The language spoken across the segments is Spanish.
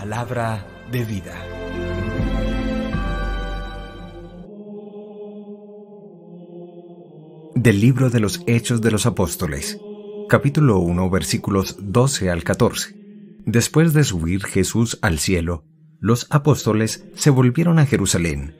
Palabra de vida. Del libro de los Hechos de los Apóstoles, capítulo 1, versículos 12 al 14. Después de subir Jesús al cielo, los apóstoles se volvieron a Jerusalén,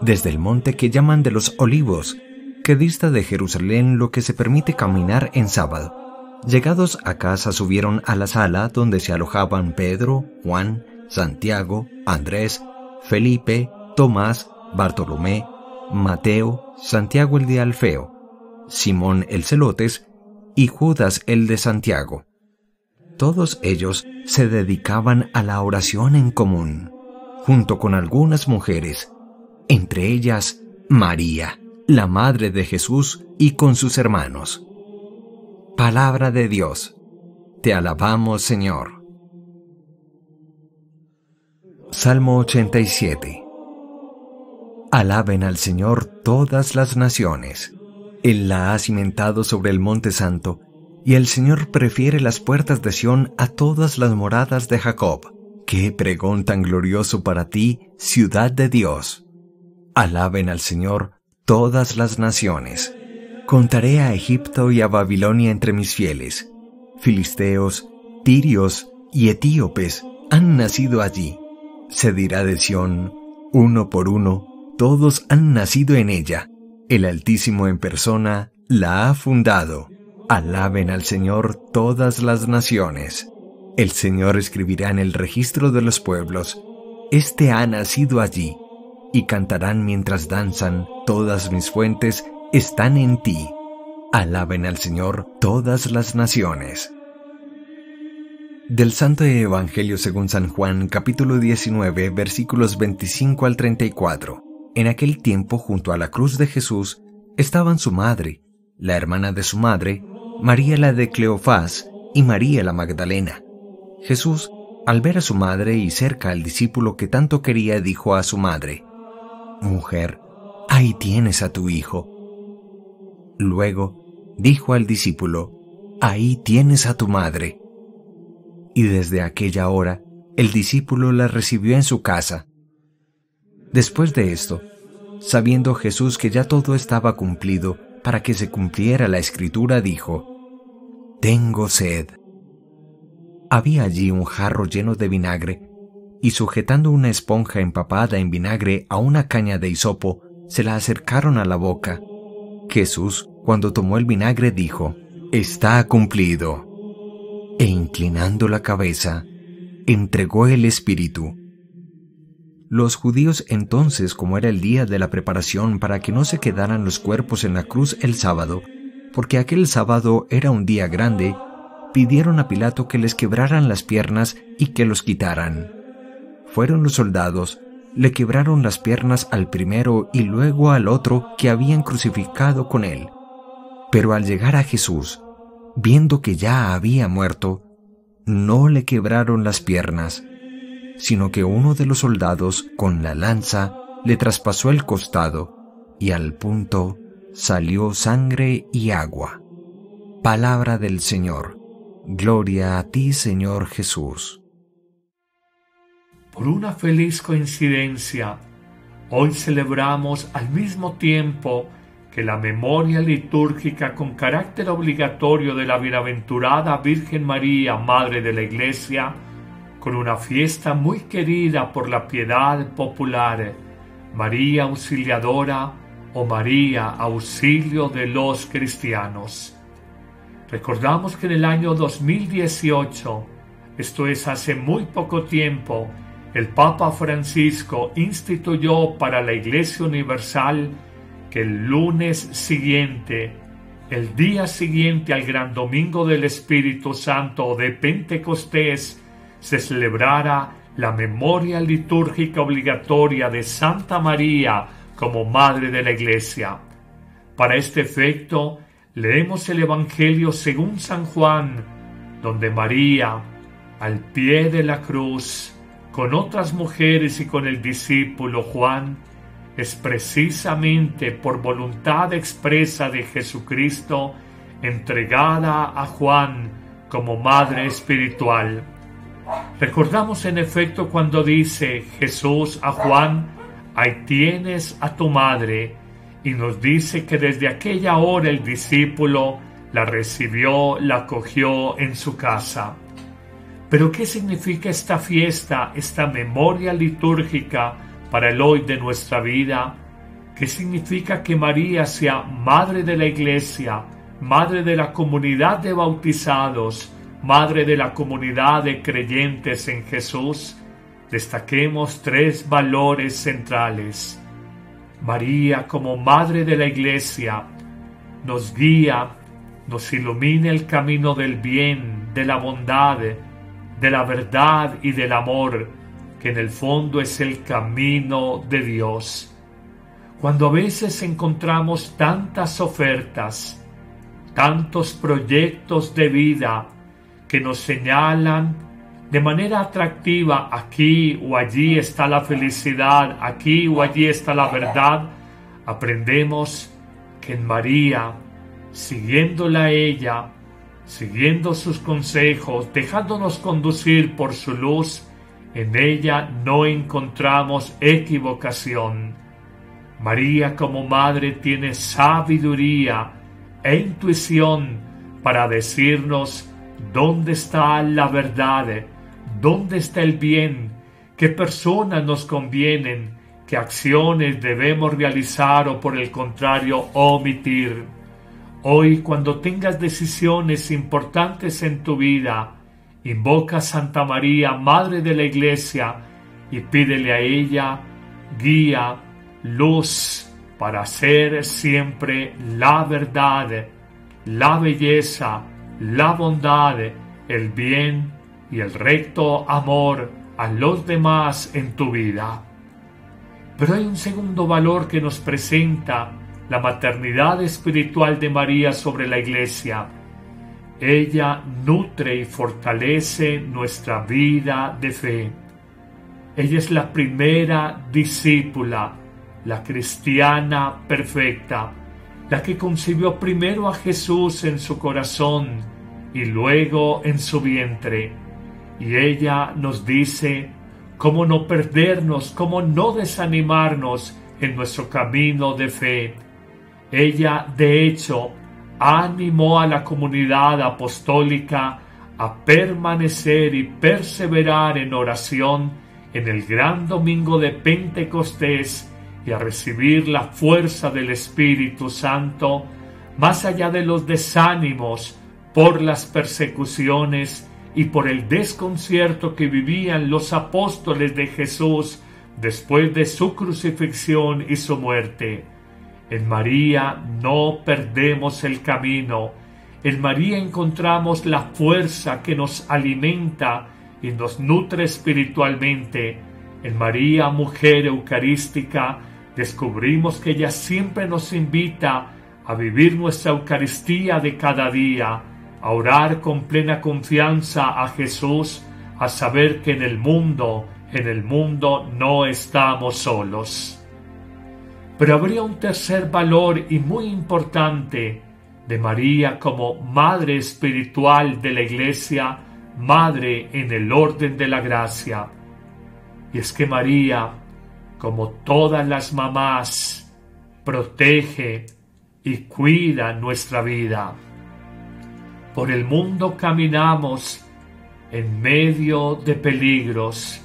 desde el monte que llaman de los olivos, que dista de Jerusalén lo que se permite caminar en sábado. Llegados a casa subieron a la sala donde se alojaban Pedro, Juan, Santiago, Andrés, Felipe, Tomás, Bartolomé, Mateo, Santiago el de Alfeo, Simón el Celotes y Judas el de Santiago. Todos ellos se dedicaban a la oración en común, junto con algunas mujeres, entre ellas María la Madre de Jesús y con sus hermanos. Palabra de Dios. Te alabamos, Señor. Salmo 87. Alaben al Señor todas las naciones. Él la ha cimentado sobre el monte santo, y el Señor prefiere las puertas de Sión a todas las moradas de Jacob. Qué pregón tan glorioso para ti, ciudad de Dios. Alaben al Señor todas las naciones. Contaré a Egipto y a Babilonia entre mis fieles. Filisteos, tirios y etíopes han nacido allí. Se dirá de Sión, uno por uno, todos han nacido en ella. El Altísimo en persona la ha fundado. Alaben al Señor todas las naciones. El Señor escribirá en el registro de los pueblos, Este ha nacido allí y cantarán mientras danzan, todas mis fuentes están en ti. Alaben al Señor todas las naciones. Del Santo Evangelio según San Juan, capítulo 19, versículos 25 al 34. En aquel tiempo, junto a la cruz de Jesús, estaban su madre, la hermana de su madre, María la de Cleofás y María la Magdalena. Jesús, al ver a su madre y cerca al discípulo que tanto quería, dijo a su madre, Mujer, ahí tienes a tu hijo. Luego dijo al discípulo, Ahí tienes a tu madre. Y desde aquella hora el discípulo la recibió en su casa. Después de esto, sabiendo Jesús que ya todo estaba cumplido para que se cumpliera la escritura, dijo, Tengo sed. Había allí un jarro lleno de vinagre y sujetando una esponja empapada en vinagre a una caña de hisopo, se la acercaron a la boca. Jesús, cuando tomó el vinagre, dijo, Está cumplido. E inclinando la cabeza, entregó el Espíritu. Los judíos entonces, como era el día de la preparación para que no se quedaran los cuerpos en la cruz el sábado, porque aquel sábado era un día grande, pidieron a Pilato que les quebraran las piernas y que los quitaran fueron los soldados, le quebraron las piernas al primero y luego al otro que habían crucificado con él. Pero al llegar a Jesús, viendo que ya había muerto, no le quebraron las piernas, sino que uno de los soldados con la lanza le traspasó el costado, y al punto salió sangre y agua. Palabra del Señor. Gloria a ti, Señor Jesús. Por una feliz coincidencia, hoy celebramos al mismo tiempo que la memoria litúrgica con carácter obligatorio de la bienaventurada Virgen María, Madre de la Iglesia, con una fiesta muy querida por la piedad popular, María Auxiliadora o María Auxilio de los Cristianos. Recordamos que en el año 2018, esto es hace muy poco tiempo, el Papa Francisco instituyó para la Iglesia Universal que el lunes siguiente, el día siguiente al Gran Domingo del Espíritu Santo de Pentecostés, se celebrara la memoria litúrgica obligatoria de Santa María como Madre de la Iglesia. Para este efecto, leemos el Evangelio según San Juan, donde María, al pie de la cruz, con otras mujeres y con el discípulo Juan, es precisamente por voluntad expresa de Jesucristo entregada a Juan como madre espiritual. Recordamos en efecto cuando dice Jesús a Juan, ahí tienes a tu madre, y nos dice que desde aquella hora el discípulo la recibió, la cogió en su casa. Pero ¿qué significa esta fiesta, esta memoria litúrgica para el hoy de nuestra vida? ¿Qué significa que María sea madre de la iglesia, madre de la comunidad de bautizados, madre de la comunidad de creyentes en Jesús? Destaquemos tres valores centrales. María como madre de la iglesia nos guía, nos ilumina el camino del bien, de la bondad, de la verdad y del amor, que en el fondo es el camino de Dios. Cuando a veces encontramos tantas ofertas, tantos proyectos de vida que nos señalan de manera atractiva, aquí o allí está la felicidad, aquí o allí está la verdad, aprendemos que en María, siguiéndola ella, siguiendo sus consejos, dejándonos conducir por su luz, en ella no encontramos equivocación. María como madre tiene sabiduría e intuición para decirnos dónde está la verdad, dónde está el bien, qué personas nos convienen, qué acciones debemos realizar o por el contrario omitir. Hoy cuando tengas decisiones importantes en tu vida, invoca a Santa María, Madre de la Iglesia, y pídele a ella guía, luz para hacer siempre la verdad, la belleza, la bondad, el bien y el recto amor a los demás en tu vida. Pero hay un segundo valor que nos presenta la maternidad espiritual de María sobre la Iglesia. Ella nutre y fortalece nuestra vida de fe. Ella es la primera discípula la cristiana perfecta, la que concibió primero a Jesús en su corazón y luego en su vientre. Y ella nos dice cómo no perdernos, cómo no desanimarnos en nuestro camino de fe. Ella, de hecho, animó a la comunidad apostólica a permanecer y perseverar en oración en el gran domingo de Pentecostés y a recibir la fuerza del Espíritu Santo, más allá de los desánimos por las persecuciones y por el desconcierto que vivían los apóstoles de Jesús después de su crucifixión y su muerte. En María no perdemos el camino. En María encontramos la fuerza que nos alimenta y nos nutre espiritualmente. En María, mujer eucarística, descubrimos que ella siempre nos invita a vivir nuestra Eucaristía de cada día, a orar con plena confianza a Jesús, a saber que en el mundo, en el mundo no estamos solos. Pero habría un tercer valor y muy importante de María como Madre Espiritual de la Iglesia, Madre en el orden de la gracia. Y es que María como todas las mamás, protege y cuida nuestra vida. Por el mundo caminamos en medio de peligros,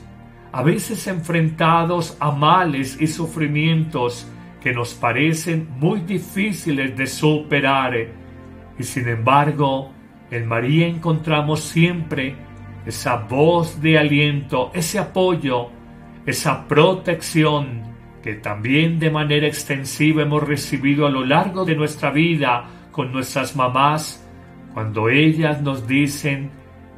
a veces enfrentados a males y sufrimientos que nos parecen muy difíciles de superar. Y sin embargo, en María encontramos siempre esa voz de aliento, ese apoyo, esa protección que también de manera extensiva hemos recibido a lo largo de nuestra vida con nuestras mamás, cuando ellas nos dicen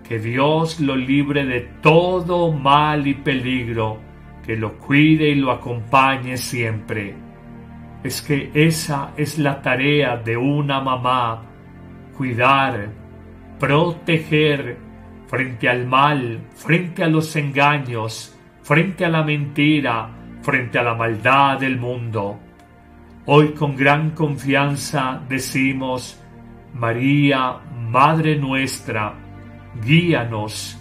que Dios lo libre de todo mal y peligro, que lo cuide y lo acompañe siempre. Es que esa es la tarea de una mamá, cuidar, proteger frente al mal, frente a los engaños, frente a la mentira, frente a la maldad del mundo. Hoy con gran confianza decimos, María, Madre nuestra, guíanos,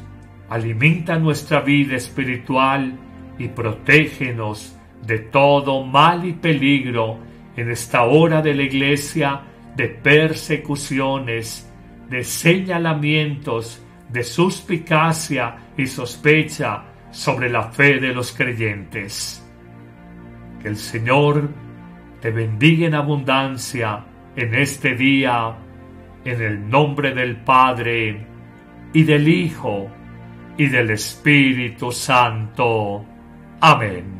alimenta nuestra vida espiritual y protégenos de todo mal y peligro en esta hora de la iglesia de persecuciones, de señalamientos, de suspicacia y sospecha sobre la fe de los creyentes. Que el Señor te bendiga en abundancia en este día, en el nombre del Padre, y del Hijo, y del Espíritu Santo. Amén.